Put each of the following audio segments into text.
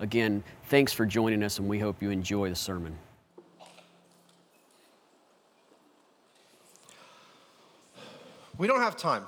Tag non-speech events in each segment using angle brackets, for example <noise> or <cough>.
Again, thanks for joining us, and we hope you enjoy the sermon. We don't have time.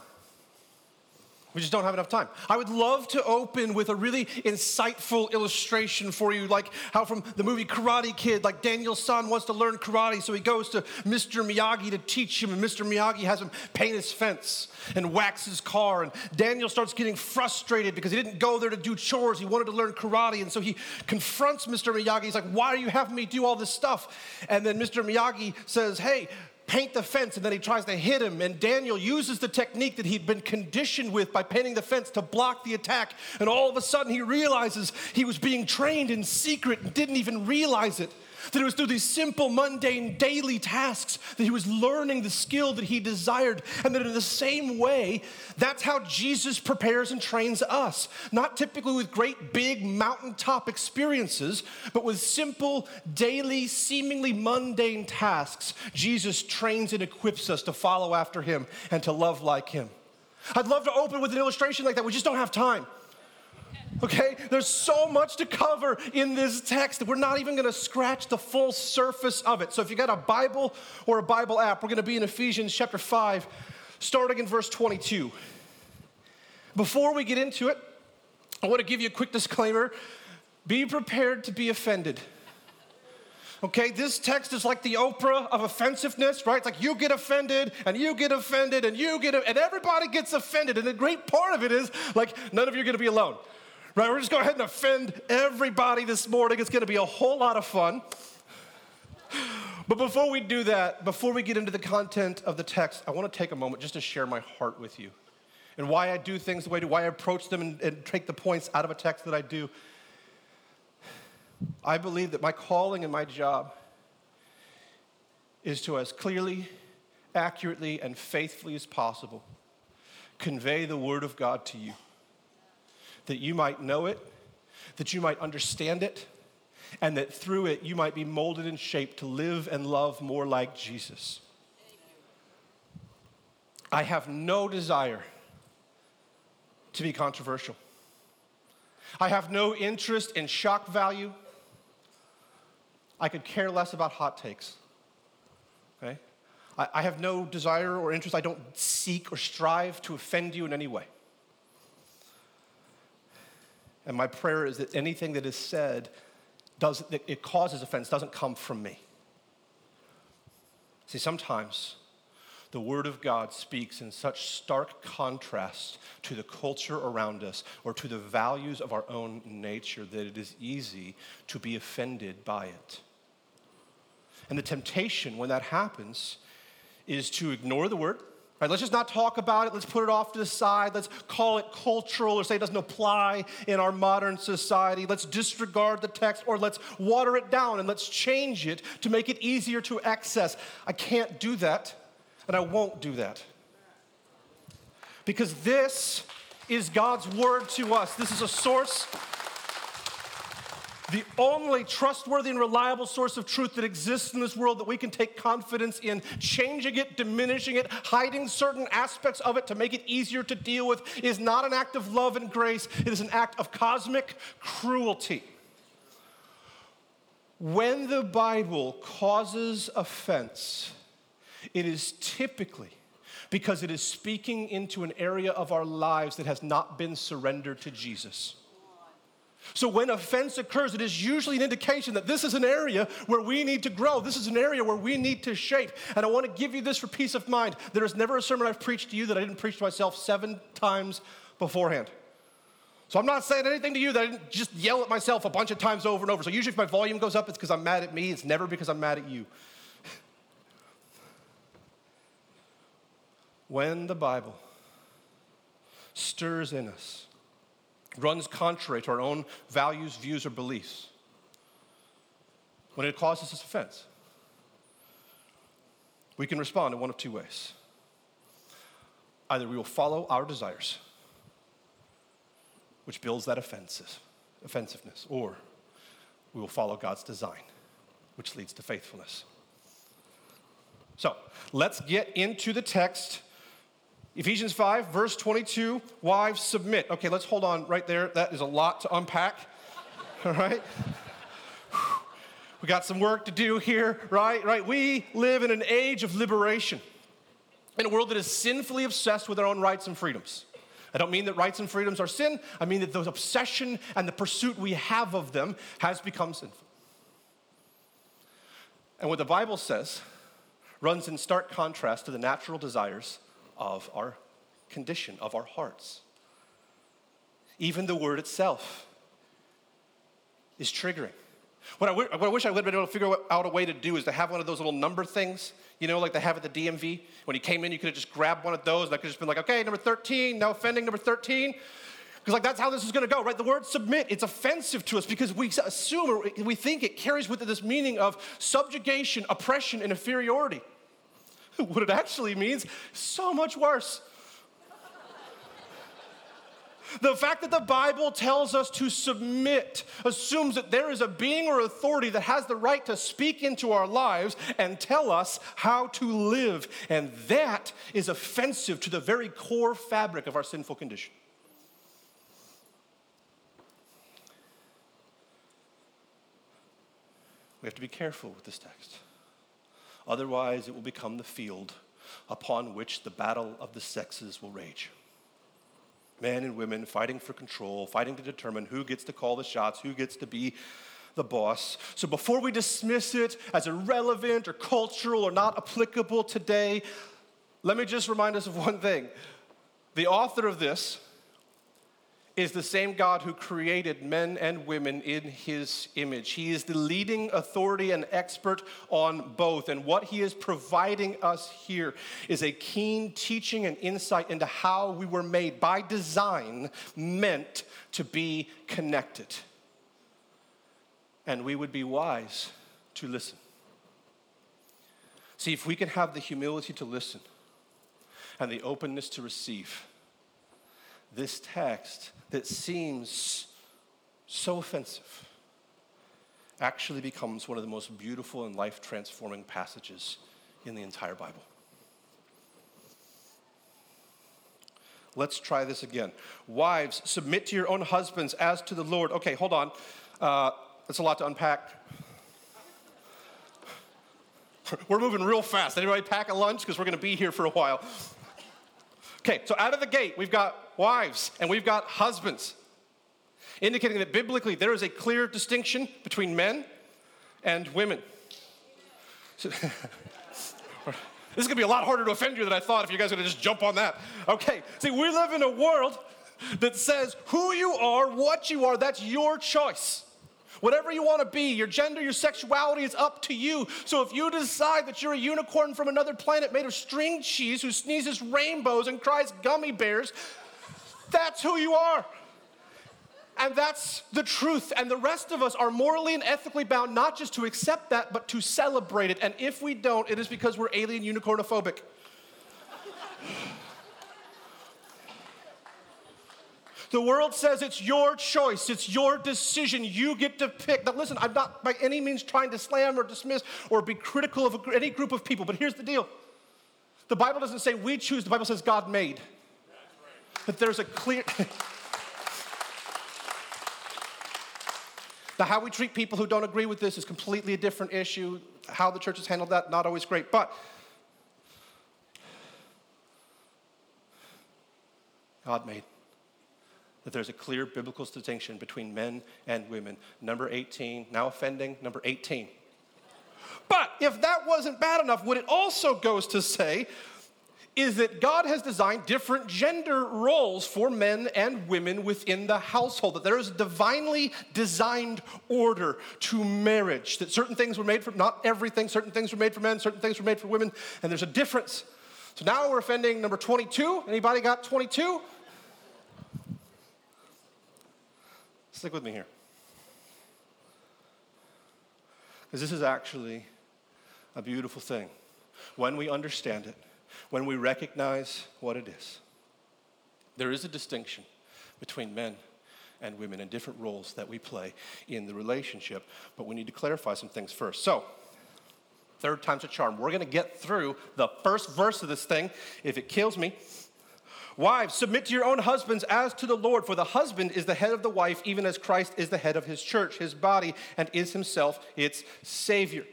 We just don't have enough time. I would love to open with a really insightful illustration for you, like how from the movie Karate Kid, like Daniel-san wants to learn karate, so he goes to Mr. Miyagi to teach him, and Mr. Miyagi has him paint his fence and wax his car. And Daniel starts getting frustrated because he didn't go there to do chores, he wanted to learn karate. And so he confronts Mr. Miyagi. He's like, Why are you having me do all this stuff? And then Mr. Miyagi says, Hey, paint the fence and then he tries to hit him. And Daniel uses the technique that he'd been conditioned with by painting the fence to block the attack. And all of a sudden he realizes he was being trained in secret and didn't even realize it. That it was through these simple, mundane, daily tasks that he was learning the skill that he desired. And that in the same way, that's how Jesus prepares and trains us. Not typically with great, big, mountaintop experiences, but with simple, daily, seemingly mundane tasks. Jesus trains and equips us to follow after him and to love like him. I'd love to open with an illustration like that. We just don't have time. Okay? There's so much to cover in this text that we're not even to scratch the full surface of it. So if you got a Bible or a Bible app, we're to be in Ephesians chapter 5, starting in verse 22. Before we get into it, I want to give you a quick disclaimer. Be prepared to be offended. Okay, this text is like the Oprah of offensiveness, right? It's like you get offended and you get offended and you get and everybody gets offended. And the great part of it is like none of you are to be alone. Right? We're just going ahead and offend everybody this morning. It's going to be a whole lot of fun. But before we do that, before we get into the content of the text, I want to take a moment just to share my heart with you and why I do things the way I do, why I approach them and, and take the points out of a text that I do. I believe that my calling and my job is to, as clearly, accurately, and faithfully as possible, convey the Word of God to you that you might know it, that you might understand it, and that through it you might be molded and shaped to live and love more like Jesus. I have no desire to be controversial. I have no interest in shock value. I could care less about hot takes. Okay? I, I have no desire or interest. I don't seek or strive to offend you in any way. And my prayer is that anything that is said does, that it causes offense doesn't come from me. See, sometimes the Word of God speaks in such stark contrast to the culture around us or to the values of our own nature that it is easy to be offended by it. And the temptation when that happens is to ignore the Word Right, let's just not talk about it. Let's put it off to the side. Let's call it cultural or say it doesn't apply in our modern society. Let's disregard the text or let's water it down and let's change it to make it easier to access. I can't do that and I won't do that. Because this is God's word to us. This is a source the only trustworthy and reliable source of truth that exists in this world that we can take confidence in, changing it, diminishing it, hiding certain aspects of it to make it easier to deal with, is not an act of love and grace. It is an act of cosmic cruelty. When the Bible causes offense, it is typically because it is speaking into an area of our lives that has not been surrendered to Jesus. So, when offense occurs, it is usually an indication that this is an area where we need to grow. This is an area where we need to shape. And I want to give you this for peace of mind. There is never a sermon I've preached to you that I didn't preach to myself seven times beforehand. So, I'm not saying anything to you that I didn't just yell at myself a bunch of times over and over. So, usually if my volume goes up, it's because I'm mad at me. It's never because I'm mad at you. <laughs> when the Bible stirs in us, runs contrary to our own values, views, or beliefs. when it causes us offense, we can respond in one of two ways. Either we will follow our desires, which builds that offensive, offensiveness, or we will follow God's design, which leads to faithfulness. So let's get into the text. Ephesians 5, verse 22, wives submit. Okay, let's hold on right there. That is a lot to unpack. <laughs> All right? We got some work to do here, right? Right? We live in an age of liberation, in a world that is sinfully obsessed with our own rights and freedoms. I don't mean that rights and freedoms are sin. I mean that the obsession and the pursuit we have of them has become sinful. And what the Bible says runs in stark contrast to the natural desires of our condition, of our hearts. Even the word itself is triggering. What I, w- what I wish I would have been able to figure out a way to do is to have one of those little number things, you know, like they have at the DMV. When you came in, you could have just grabbed one of those, and I could have just been like, okay, number 13, no offending, number 13. Because, like, that's how this is going to go, right? The word submit, it's offensive to us because we assume or we think it carries with it this meaning of subjugation, oppression, and inferiority. <laughs> What it actually means, so much worse. The fact that the Bible tells us to submit assumes that there is a being or authority that has the right to speak into our lives and tell us how to live. And that is offensive to the very core fabric of our sinful condition. We have to be careful with this text. Otherwise, it will become the field upon which the battle of the sexes will rage. Men and women fighting for control, fighting to determine who gets to call the shots, who gets to be the boss. So before we dismiss it as irrelevant or cultural or not applicable today, let me just remind us of one thing. The author of this is the same God who created men and women in his image. He is the leading authority and expert on both. And what he is providing us here is a keen teaching and insight into how we were made by design, meant to be connected. And we would be wise to listen. See, if we can have the humility to listen and the openness to receive, this text that seems so offensive actually becomes one of the most beautiful and life transforming passages in the entire Bible. Let's try this again. Wives, submit to your own husbands as to the Lord. Okay, hold on. Uh, that's a lot to unpack. <laughs> We're moving real fast. Anybody pack a lunch? Because we're going to be here for a while. Okay, so out of the gate, we've got wives and we've got husbands, indicating that biblically there is a clear distinction between men and women. So, <laughs> this is gonna be a lot harder to offend you than I thought if you guys are gonna just jump on that. Okay, see, we live in a world that says who you are, what you are, that's your choice. Whatever you want to be, your gender, your sexuality is up to you. So if you decide that you're a unicorn from another planet made of string cheese who sneezes rainbows and cries gummy bears, that's who you are. And that's the truth. And the rest of us are morally and ethically bound not just to accept that, but to celebrate it. And if we don't, it is because we're alien unicornophobic. The world says it's your choice, it's your decision. You get to pick. Now, listen, I'm not by any means trying to slam or dismiss or be critical of any group of people, but here's the deal the Bible doesn't say we choose, the Bible says God made. That there's a clear. <laughs> now, how we treat people who don't agree with this is completely a different issue. How the church has handled that, not always great. But God made that there's a clear biblical distinction between men and women. Number 18, now offending, number 18. But if that wasn't bad enough, what it also goes to say is that God has designed different gender roles for men and women within the household, that there is a divinely designed order to marriage, that certain things were made for, not everything, certain things were made for men, certain things were made for women, and there's a difference. So now we're offending number 22. Anybody got 22? Stick with me here. Because this is actually a beautiful thing when we understand it, when we recognize what it is. There is a distinction between men and women and different roles that we play in the relationship, but we need to clarify some things first. So, third time's a charm. We're going to get through the first verse of this thing. If it kills me, Wives, submit to your own husbands as to the Lord, for the husband is the head of the wife, even as Christ is the head of his church, his body, and is himself its Savior.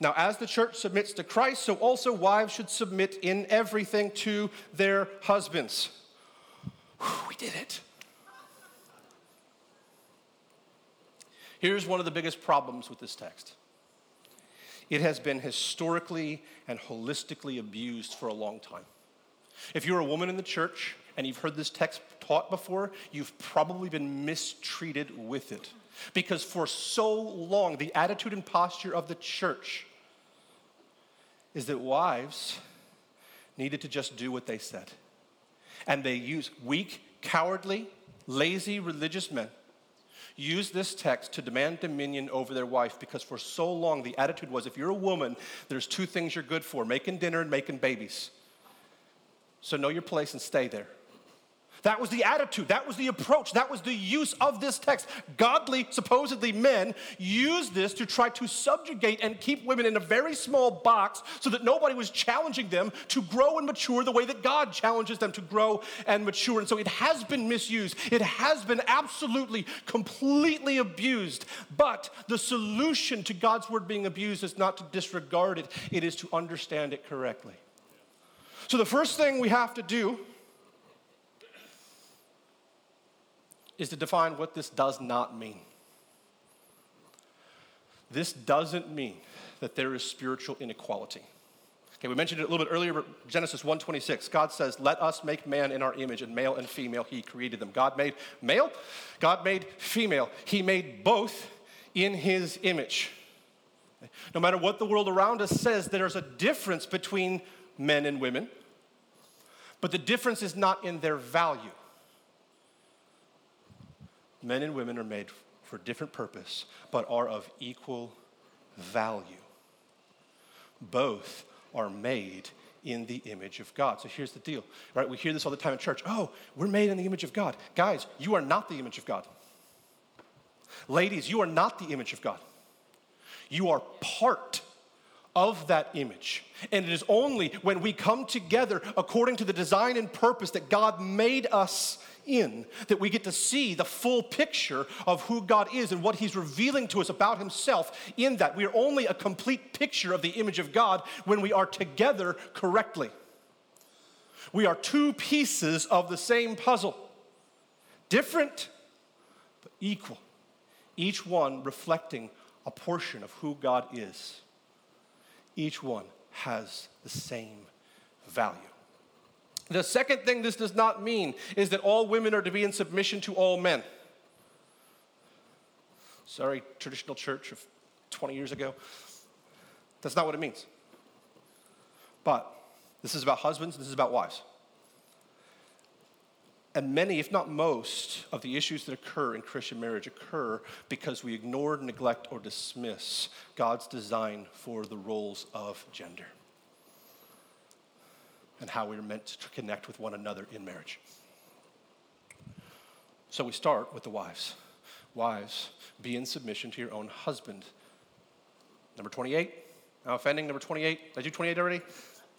Now, as the church submits to Christ, so also wives should submit in everything to their husbands. Whew, we did it. Here's one of the biggest problems with this text it has been historically and holistically abused for a long time. If you're a woman in the church and you've heard this text taught before, you've probably been mistreated with it. Because for so long, the attitude and posture of the church is that wives needed to just do what they said. And they use weak, cowardly, lazy religious men use this text to demand dominion over their wife because for so long the attitude was if you're a woman, there's two things you're good for making dinner and making babies. So know your place and stay there. That was the attitude, that was the approach, that was the use of this text. Godly, supposedly men, use this to try to subjugate and keep women in a very small box so that nobody was challenging them to grow and mature the way that God challenges them to grow and mature. And so it has been misused, it has been absolutely, completely abused. But the solution to God's word being abused is not to disregard it, it is to understand it correctly. So, the first thing we have to do is to define what this does not mean. This doesn't mean that there is spiritual inequality. Okay, we mentioned it a little bit earlier, but Genesis 1:26, God says, "Let us make man in our image, and male and female he created them." God made male, God made female. He made both in his image. No matter what the world around us says, there's a difference between men and women. But the difference is not in their value. Men and women are made for different purpose, but are of equal value. Both are made in the image of God. So here's the deal, right? We hear this all the time in church. Oh, we're made in the image of God. Guys, you are not the image of God. Ladies, you are not the image of God. You are part of that image. And it is only when we come together according to the design and purpose that God made us in that we get to see the full picture of who God is and what He's revealing to us about Himself in that. We are only a complete picture of the image of God when we are together correctly. We are two pieces of the same puzzle, different but equal, each one reflecting a portion of who God is each one has the same value. The second thing this does not mean is that all women are to be in submission to all men. Sorry, traditional church of 20 years ago. That's not what it means. But this is about husbands, this is about wives. And many, if not most, of the issues that occur in Christian marriage occur because we ignore, neglect, or dismiss God's design for the roles of gender and how we are meant to connect with one another in marriage. So we start with the wives. Wives, be in submission to your own husband. Number 28. Now offending, number 28. Did I do 28 already?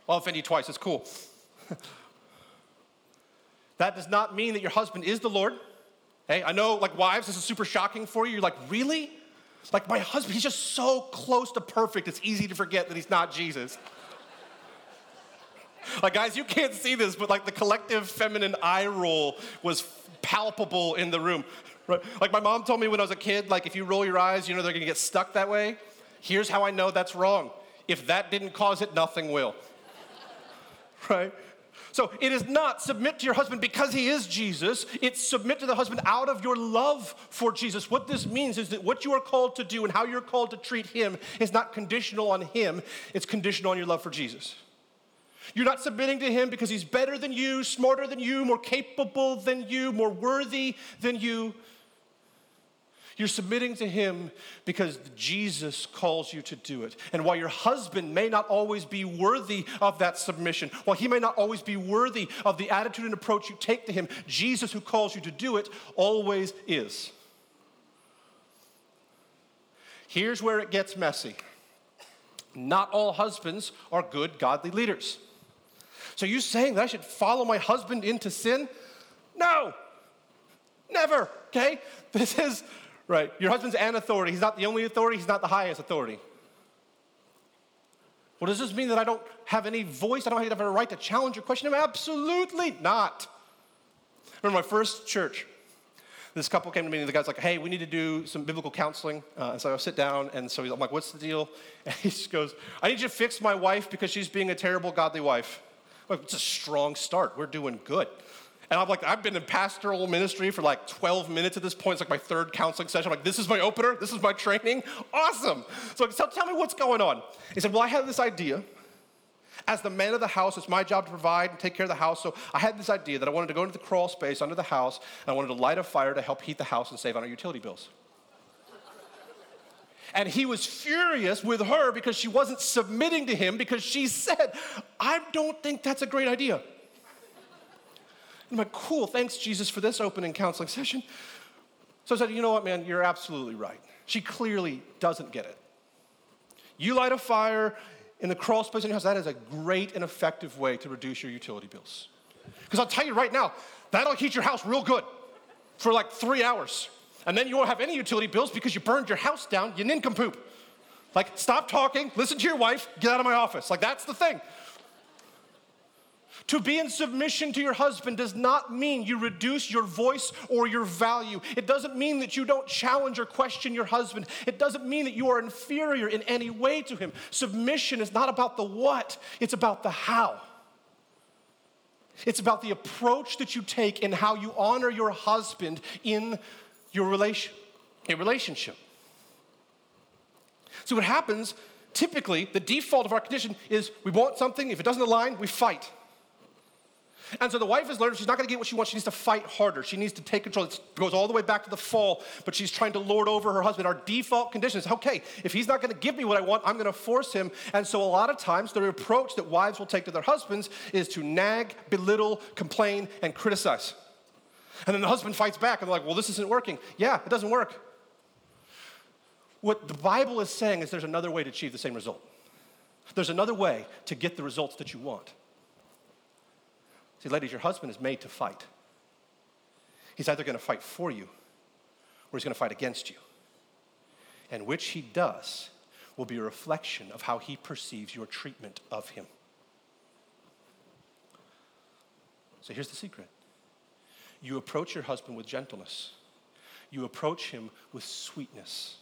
I'll offend you twice, it's cool. <laughs> That does not mean that your husband is the Lord. Hey, I know, like wives, this is super shocking for you. You're like, really? Like my husband, he's just so close to perfect, it's easy to forget that he's not Jesus. Like, guys, you can't see this, but like the collective feminine eye roll was palpable in the room. Right? Like my mom told me when I was a kid, like if you roll your eyes, you know they're gonna get stuck that way. Here's how I know that's wrong. If that didn't cause it, nothing will. <laughs> right? So it is not submit to your husband because he is Jesus. It's submit to the husband out of your love for Jesus. What this means is that what you are called to do and how you're called to treat him is not conditional on him, it's conditional on your love for Jesus. You're not submitting to him because he's better than you, smarter than you, more capable than you, more worthy than you. You're submitting to Him because Jesus calls you to do it. And while your husband may not always be worthy of that submission, while he may not always be worthy of the attitude and approach you take to him, Jesus, who calls you to do it, always is. Here's where it gets messy. Not all husbands are good, godly leaders. So, you saying that I should follow my husband into sin? No, never, okay? <laughs> This is, right, your husband's an authority. He's not the only authority, he's not the highest authority. Well, does this mean that I don't have any voice? I don't have a right to challenge or question him? Absolutely not. Remember my first church, this couple came to me and the guy's like, hey, we need to do some biblical counseling. Uh, and so I sit down and so I'm like, what's the deal? <laughs> And he just goes, I need you to fix my wife because she's being a terrible godly wife. Like, it's a strong start. We're doing good. And I'm like, I've been in pastoral ministry for like 12 minutes at this point. It's like my third counseling session. I'm like, this is my opener. This is my training. Awesome. So, so tell me what's going on. He said, well, I have this idea. As the man of the house, it's my job to provide and take care of the house. So I had this idea that I wanted to go into the crawl space under the house and I wanted to light a fire to help heat the house and save on our utility bills. And he was furious with her because she wasn't submitting to him because she said, I don't think that's a great idea. I'm like, cool, thanks, Jesus, for this opening counseling session. So I said, you know what, man, you're absolutely right. She clearly doesn't get it. You light a fire, in the crawl space in your house, that is a great and effective way to reduce your utility bills. Because I'll tell you right now, that'll heat your house real good for like three hours. And then you won't have any utility bills because you burned your house down, you nincompoop. Like, stop talking, listen to your wife, get out of my office. Like, that's the thing. To be in submission to your husband does not mean you reduce your voice or your value. It doesn't mean that you don't challenge or question your husband. It doesn't mean that you are inferior in any way to him. Submission is not about the what, it's about the how. It's about the approach that you take and how you honor your husband in your relation, in relationship. So what happens typically the default of our condition is we want something if it doesn't align we fight and so the wife has learned she's not going to get what she wants. She needs to fight harder. She needs to take control. It goes all the way back to the fall, but she's trying to lord over her husband. Our default condition is okay, if he's not going to give me what I want, I'm going to force him. And so a lot of times, the approach that wives will take to their husbands is to nag, belittle, complain, and criticize. And then the husband fights back and they're like, well, this isn't working. Yeah, it doesn't work. What the Bible is saying is there's another way to achieve the same result. There's another way to get the results that you want. See, ladies, your husband is made to fight. He's either going to fight for you or he's going to fight against you. And which he does will be a reflection of how he perceives your treatment of him. So here's the secret you approach your husband with gentleness, you approach him with sweetness,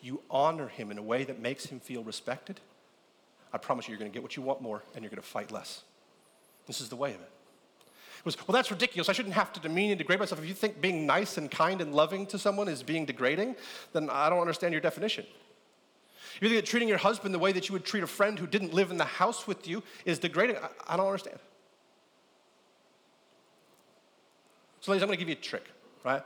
you honor him in a way that makes him feel respected. I promise you, you're going to get what you want more and you're going to fight less. This is the way of it. It was, well, that's ridiculous. I shouldn't have to demean and degrade myself. If you think being nice and kind and loving to someone is being degrading, then I don't understand your definition. If you think that treating your husband the way that you would treat a friend who didn't live in the house with you is degrading, I, I don't understand. So, ladies, I'm going to give you a trick, right?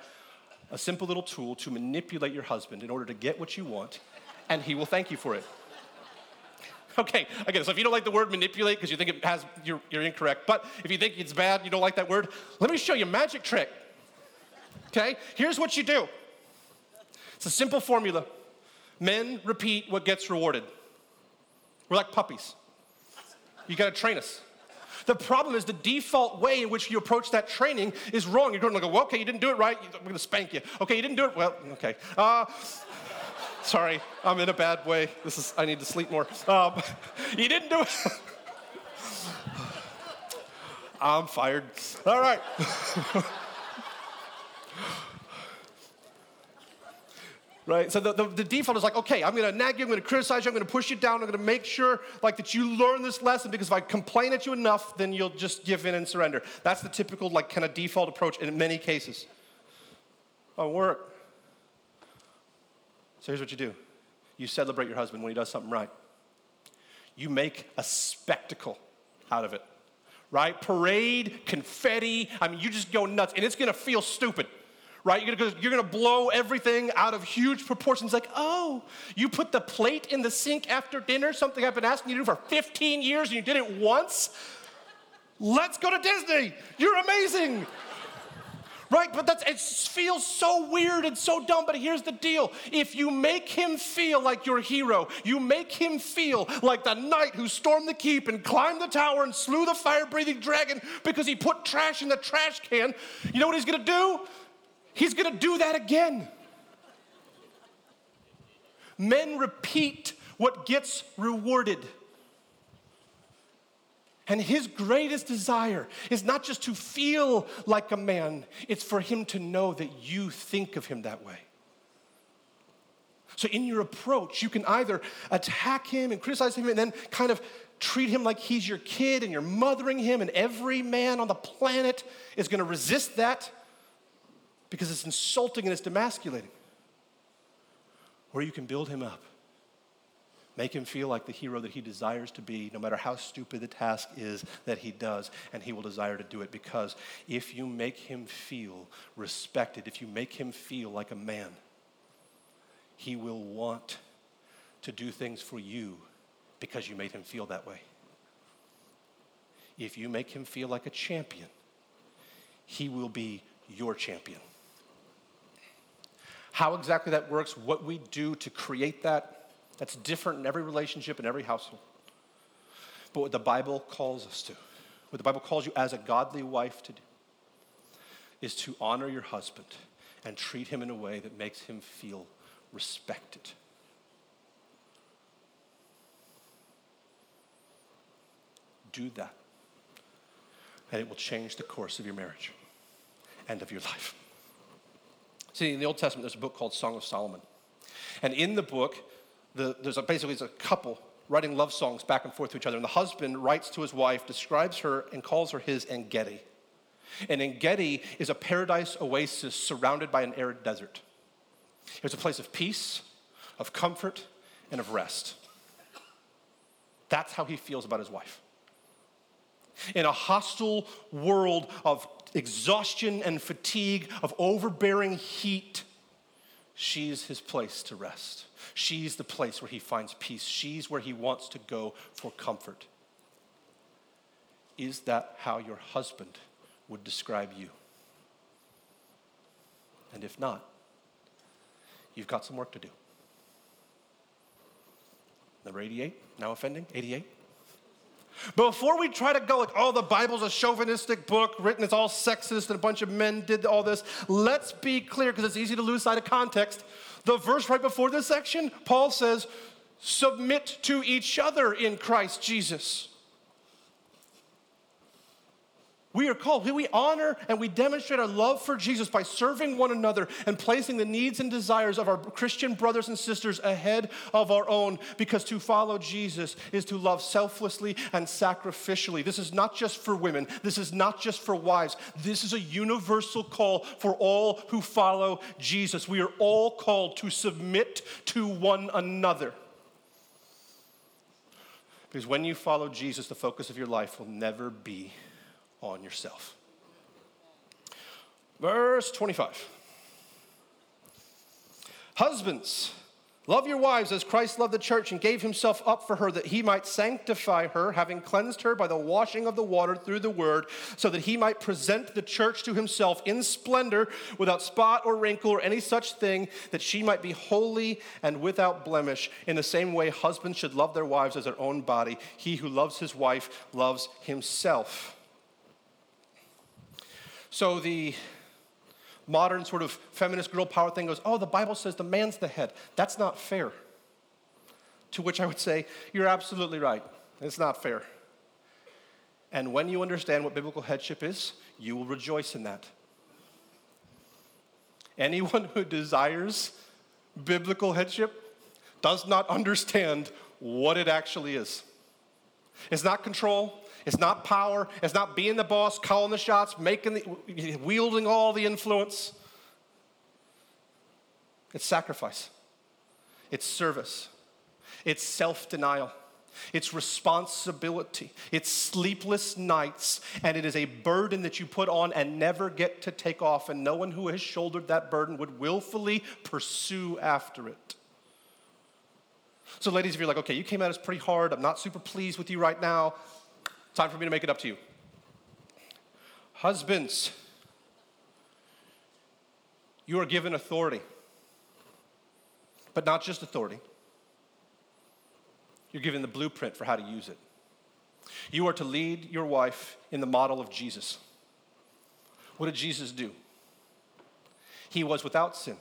A simple little tool to manipulate your husband in order to get what you want, and he will thank you for it. Okay, again, so if you don't like the word manipulate because you think it has, you're, you're incorrect. But if you think it's bad, you don't like that word, let me show you a magic trick. Okay, here's what you do it's a simple formula men repeat what gets rewarded. We're like puppies. You gotta train us. The problem is the default way in which you approach that training is wrong. You're going to go, well, okay, you didn't do it right. I'm going to spank you. Okay, you didn't do it well. Okay. Uh, <laughs> Sorry, I'm in a bad way. This is, I need to sleep more. Um, <laughs> you didn't do it. <laughs> I'm fired. All right. Right? So the, the, the, default is like, okay, I'm gonna nag you, I'm gonna criticize you, I'm gonna push you down, I'm gonna make sure like that you learn this lesson because if I complain at you enough, then you'll just give in and surrender. That's the typical like kind of default approach in many cases. Oh, On work, so here's what you do you celebrate your husband when he does something right, you make a spectacle out of it. Right? Parade, confetti. I mean, you just go nuts, and it's gonna feel stupid right? You're gonna, you're gonna blow everything out of huge proportions. Like, oh, you put the plate in the sink after dinner, something I've been asking you to do for 15 years and you did it once? Let's go to Disney. You're amazing. Right? But that's it feels so weird and so dumb. But here's the deal. If you make him feel like your hero, you make him feel like the knight who stormed the keep and climbed the tower and slew the fire-breathing dragon because he put trash in the trash can, you know what he's gonna do? He's gonna do that again. Men repeat what gets rewarded. And his greatest desire is not just to feel like a man, it's for him to know that you think of him that way. So, in your approach, you can either attack him and criticize him and then kind of treat him like he's your kid and you're mothering him, and every man on the planet is going to resist that because it's insulting and it's demasculating. Or you can build him up Make him feel like the hero that he desires to be, no matter how stupid the task is that he does, and he will desire to do it. Because if you make him feel respected, if you make him feel like a man, he will want to do things for you because you made him feel that way. If you make him feel like a champion, he will be your champion. How exactly that works, what we do to create that, that's different in every relationship, in every household. But what the Bible calls us to, what the Bible calls you as a godly wife to do, is to honor your husband and treat him in a way that makes him feel respected. Do that, and it will change the course of your marriage and of your life. See, in the Old Testament, there's a book called Song of Solomon. And in the book, the, there's a, basically it's a couple writing love songs back and forth to each other. And the husband writes to his wife, describes her, and calls her his Engedi. And Engedi is a paradise oasis surrounded by an arid desert. It's a place of peace, of comfort, and of rest. That's how he feels about his wife. In a hostile world of exhaustion and fatigue, of overbearing heat, she's his place to rest. She's the place where he finds peace. She's where he wants to go for comfort. Is that how your husband would describe you? And if not, you've got some work to do. Number 88, now offending, 88. Before we try to go like, oh, the Bible's a chauvinistic book, written, it's all sexist, and a bunch of men did all this, let's be clear, because it's easy to lose sight of context. The verse right before this section, Paul says, submit to each other in Christ Jesus. We are called, we honor and we demonstrate our love for Jesus by serving one another and placing the needs and desires of our Christian brothers and sisters ahead of our own because to follow Jesus is to love selflessly and sacrificially. This is not just for women, this is not just for wives. This is a universal call for all who follow Jesus. We are all called to submit to one another. Because when you follow Jesus, the focus of your life will never be on yourself. Verse 25. Husbands, love your wives as Christ loved the church and gave himself up for her that he might sanctify her, having cleansed her by the washing of the water through the word, so that he might present the church to himself in splendor, without spot or wrinkle or any such thing, that she might be holy and without blemish. In the same way, husbands should love their wives as their own body. He who loves his wife loves himself. So the modern sort of feminist girl power thing goes, oh, the Bible says the man's the head. That's not fair. To which I would say, you're absolutely right. It's not fair. And when you understand what biblical headship is, you will rejoice in that. Anyone who desires biblical headship does not understand what it actually is. It's not control, it's not power. It's not being the boss, calling the shots, making the, wielding all the influence. It's sacrifice. It's service. It's self denial. It's responsibility. It's sleepless nights, and it is a burden that you put on and never get to take off. And no one who has shouldered that burden would willfully pursue after it. So, ladies, if you're like, okay, you came at us pretty hard, I'm not super pleased with you right now, time for me to make it up to you. Husbands, you are given authority, but not just authority. You're given the blueprint for how to use it. You are to lead your wife in the model of Jesus. What did Jesus do? He was without sin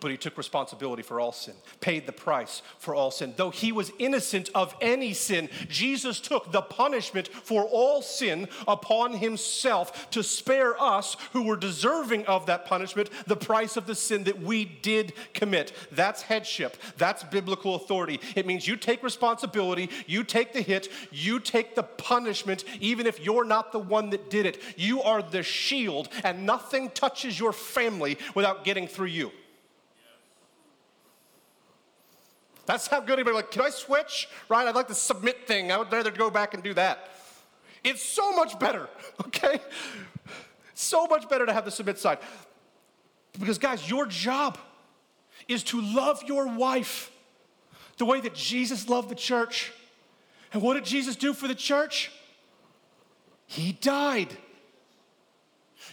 but he took responsibility for all sin, paid the price for all sin. Though he was innocent of any sin, Jesus took the punishment for all sin upon himself to spare us who were deserving of that punishment the price of the sin that we did commit. That's headship, that's biblical authority. It means you take responsibility, you take the hit, you take the punishment, even if you're not the one that did it. You are the shield, and nothing touches your family without getting through you. That's how good anybody like, can I switch? Right? I'd like the submit thing. I would rather go back and do that. It's so much better, <laughs> okay? So much better to have the submit side. Because, guys, your job is to love your wife the way that Jesus loved the church. And what did Jesus do for the church? He died.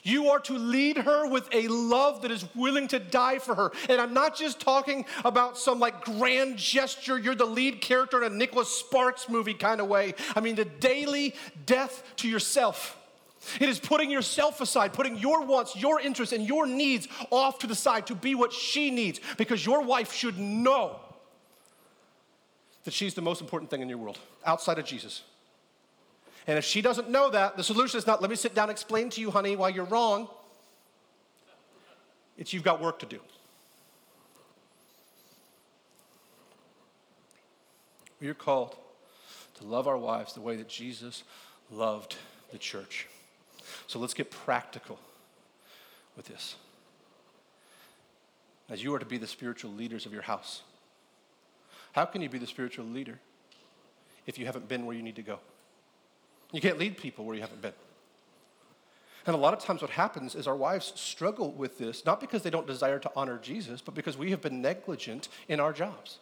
You are to lead her with a love that is willing to die for her. And I'm not just talking about some like grand gesture, you're the lead character in a Nicholas Sparks movie kind of way. I mean, the daily death to yourself. It is putting yourself aside, putting your wants, your interests, and your needs off to the side to be what she needs because your wife should know that she's the most important thing in your world outside of Jesus. And if she doesn't know that, the solution is not, let me sit down and explain to you, honey, why you're wrong. It's you've got work to do. We are called to love our wives the way that Jesus loved the church. So let's get practical with this. As you are to be the spiritual leaders of your house, how can you be the spiritual leader if you haven't been where you need to go? You can't lead people where you haven't been. And a lot of times, what happens is our wives struggle with this, not because they don't desire to honor Jesus, but because we have been negligent in our jobs.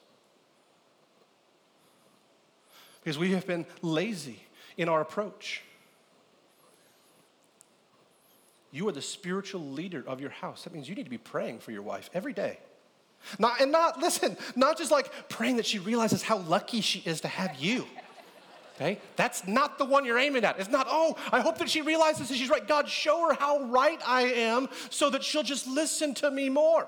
Because we have been lazy in our approach. You are the spiritual leader of your house. That means you need to be praying for your wife every day. Not, and not, listen, not just like praying that she realizes how lucky she is to have you. Okay? That's not the one you're aiming at. It's not, oh, I hope that she realizes that she's right. God, show her how right I am so that she'll just listen to me more.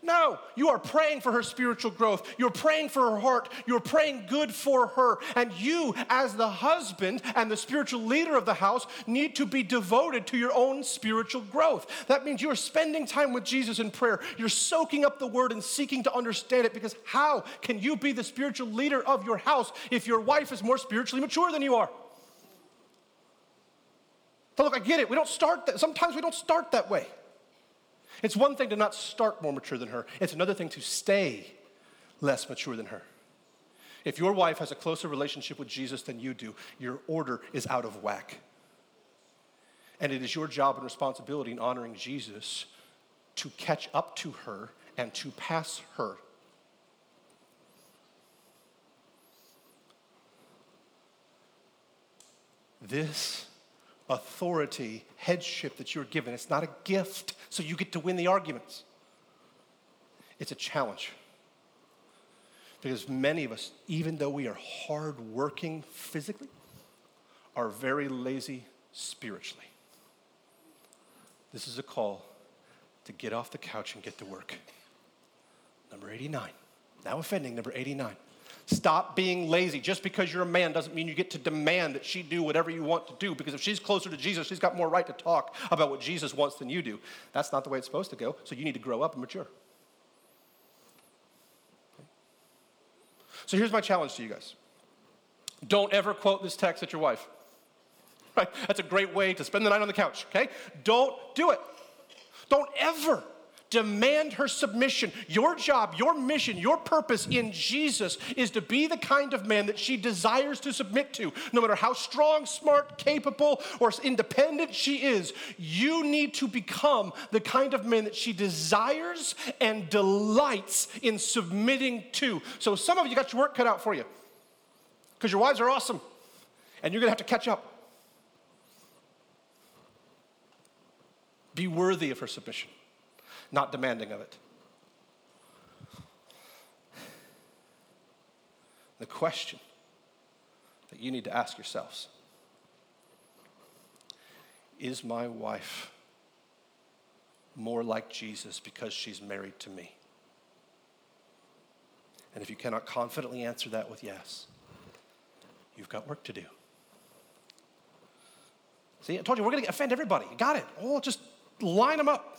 No, you are praying for her spiritual growth. You're praying for her heart. You're praying good for her. And you, as the husband and the spiritual leader of the house, need to be devoted to your own spiritual growth. That means you are spending time with Jesus in prayer. You're soaking up the word and seeking to understand it because how can you be the spiritual leader of your house if your wife is more spiritually mature than you are? But look, I get it. We don't start that. Sometimes we don't start that way. It's one thing to not start more mature than her, it's another thing to stay less mature than her. If your wife has a closer relationship with Jesus than you do, your order is out of whack. And it is your job and responsibility in honoring Jesus to catch up to her and to pass her. This authority, headship that you're given. It's not a gift, so you get to win the arguments. It's a challenge. Because many of us, even though we are hardworking physically, are very lazy spiritually. This is a call to get off the couch and get to work. Number 89. Now offending, number 89. Stop being lazy. Just because you're a man doesn't mean you get to demand that she do whatever you want to do because if she's closer to Jesus, she's got more right to talk about what Jesus wants than you do. That's not the way it's supposed to go. So you need to grow up and mature. So here's my challenge to you guys. Don't ever quote this text at your wife. <laughs> Right? That's a great way to spend the night on the couch, okay? Don't do it. Don't ever Demand her submission. Your job, your mission, your purpose in Jesus is to be the kind of man that she desires to submit to. No matter how strong, smart, capable, or independent she is, you need to become the kind of man that she desires and delights in submitting to. So, some of you got your work cut out for you because your wives are awesome and you're going to have to catch up. Be worthy of her submission not demanding of it. The question that you need to ask yourselves is my wife more like Jesus because she's married to me? And if you cannot confidently answer that with yes, you've got work to do. See, I told you we're going to offend everybody. You got it. Oh, just line them up.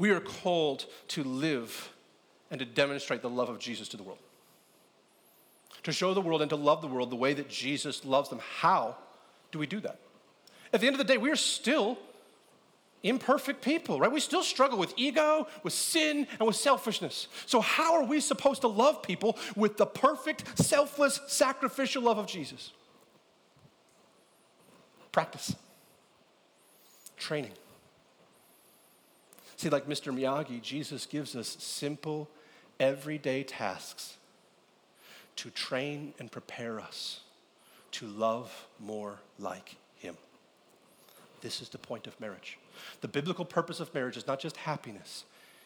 We are called to live and to demonstrate the love of Jesus to the world. To show the world and to love the world the way that Jesus loves them. How do we do that? At the end of the day, we are still imperfect people, right? We still struggle with ego, with sin, and with selfishness. So, how are we supposed to love people with the perfect, selfless, sacrificial love of Jesus? Practice, training. See, like Mr. Miyagi, Jesus gives us simple, everyday tasks to train and prepare us to love more like Him. This is the point of marriage. The biblical purpose of marriage is not just happiness,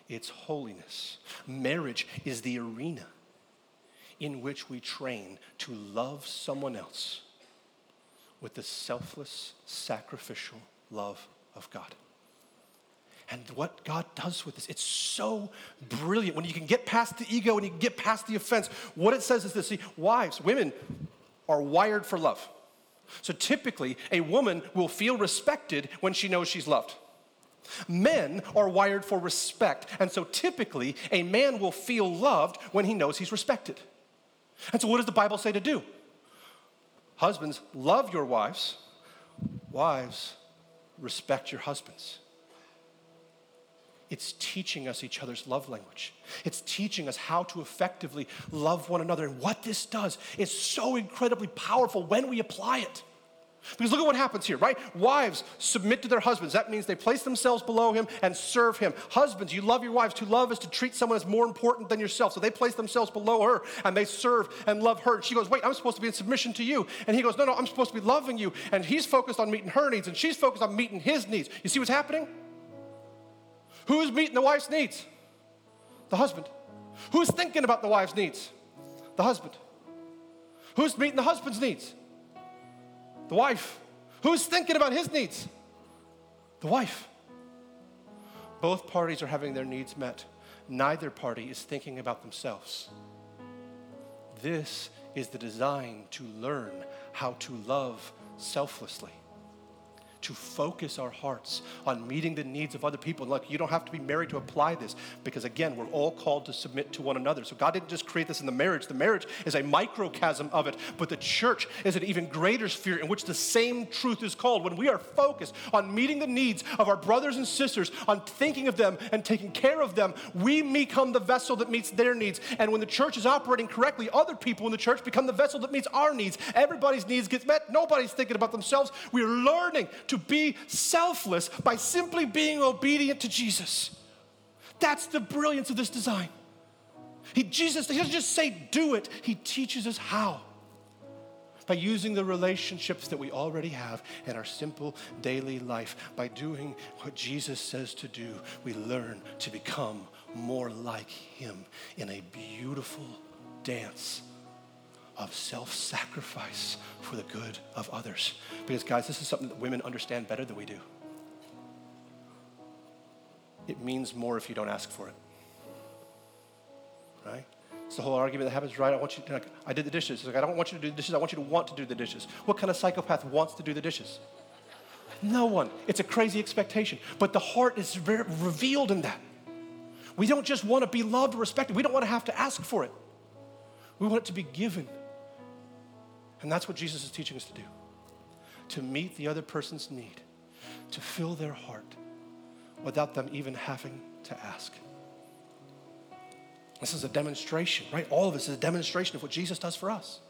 it's holiness. Marriage is the arena in which we train to love someone else with the selfless, sacrificial love of God. And what God does with this, it's so brilliant. When you can get past the ego and you can get past the offense, what it says is this see, wives, women are wired for love. So typically, a woman will feel respected when she knows she's loved. Men are wired for respect. And so typically, a man will feel loved when he knows he's respected. And so, what does the Bible say to do? Husbands, love your wives. Wives, respect your husbands. It's teaching us each other's love language. It's teaching us how to effectively love one another. And what this does is so incredibly powerful when we apply it. Because look at what happens here, right? Wives submit to their husbands. That means they place themselves below him and serve him. Husbands, you love your wives. To love is to treat someone as more important than yourself. So they place themselves below her and they serve and love her. And she goes, Wait, I'm supposed to be in submission to you. And he goes, No, no, I'm supposed to be loving you. And he's focused on meeting her needs and she's focused on meeting his needs. You see what's happening? Who's meeting the wife's needs? The husband. Who's thinking about the wife's needs? The husband. Who's meeting the husband's needs? The wife. Who's thinking about his needs? The wife. Both parties are having their needs met. Neither party is thinking about themselves. This is the design to learn how to love selflessly to focus our hearts on meeting the needs of other people. Look, you don't have to be married to apply this because, again, we're all called to submit to one another. So God didn't just create this in the marriage, the marriage is a microcosm of it, but the church is an even greater sphere in which the same truth is called. When we are focused on meeting the needs of our brothers and sisters, on thinking of them and taking care of them, we become the vessel that meets their needs. And when the church is operating correctly, other people in the church become the vessel that meets our needs. Everybody's needs get met. Nobody's thinking about themselves. We're learning to to be selfless by simply being obedient to Jesus. That's the brilliance of this design. He, Jesus, he doesn't just say do it, he teaches us how. By using the relationships that we already have in our simple daily life, by doing what Jesus says to do, we learn to become more like him in a beautiful dance of self sacrifice for the good of others. Because, guys, this is something that women understand better than we do. it means more if you don't ask for it. Right? It's the whole argument that happens, right? I want you to, like, I did the dishes. It's like, I don't want you to do the dishes. I want you to want to do the dishes. What kind of psychopath wants to do the dishes? No one. It's a crazy expectation. But the heart is very revealed in that. We don't just want to be loved or respected. We don't want to have to ask for it. We want it to be given. And that's what Jesus is teaching us to do to meet the other person's need, to fill their heart without them even having to ask. This is a demonstration, right? All of this is a demonstration of what Jesus does for us.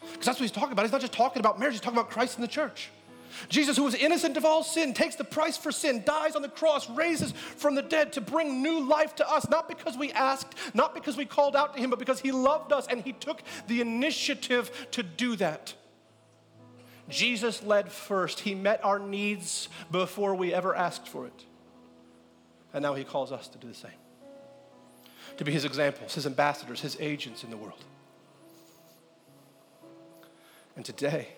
Because that's what he's talking about. He's not just talking about marriage, he's talking about Christ in the church. Jesus, who was innocent of all sin, takes the price for sin, dies on the cross, raises from the dead to bring new life to us, not because we asked, not because we called out to him, but because he loved us and he took the initiative to do that. Jesus led first. He met our needs before we ever asked for it. And now he calls us to do the same to be his examples, his ambassadors, his agents in the world. And today,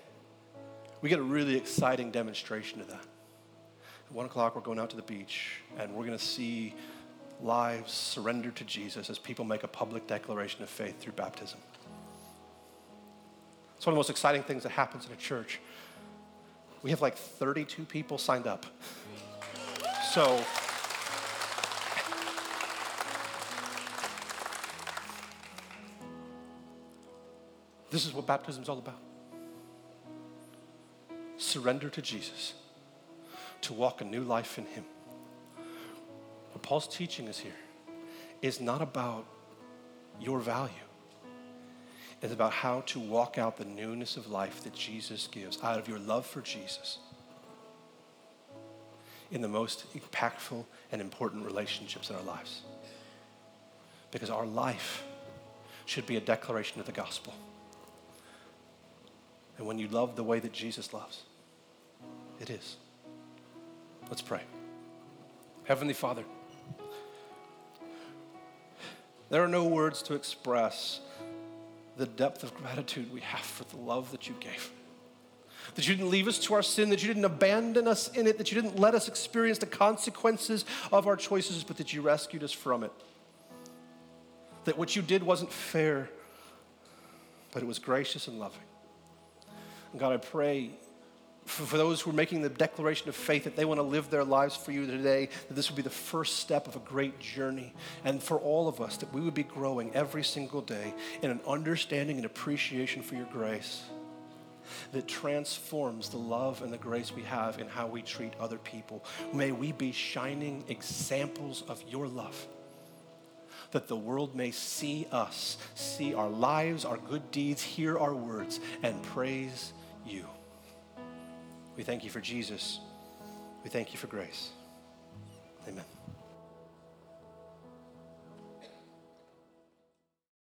we get a really exciting demonstration of that. At one o'clock, we're going out to the beach, and we're going to see lives surrendered to Jesus as people make a public declaration of faith through baptism. It's one of the most exciting things that happens in a church. We have like 32 people signed up. So, this is what baptism is all about surrender to Jesus, to walk a new life in Him. What Paul's teaching us here is not about your value. It's about how to walk out the newness of life that Jesus gives out of your love for Jesus in the most impactful and important relationships in our lives. Because our life should be a declaration of the gospel. And when you love the way that Jesus loves, it is. Let's pray. Heavenly Father, there are no words to express the depth of gratitude we have for the love that you gave. That you didn't leave us to our sin, that you didn't abandon us in it, that you didn't let us experience the consequences of our choices, but that you rescued us from it. That what you did wasn't fair, but it was gracious and loving. And God, I pray for, for those who are making the declaration of faith that they want to live their lives for you today, that this would be the first step of a great journey. And for all of us, that we would be growing every single day in an understanding and appreciation for your grace that transforms the love and the grace we have in how we treat other people. May we be shining examples of your love. That the world may see us, see our lives, our good deeds, hear our words, and praise you. We thank you for Jesus. We thank you for grace. Amen.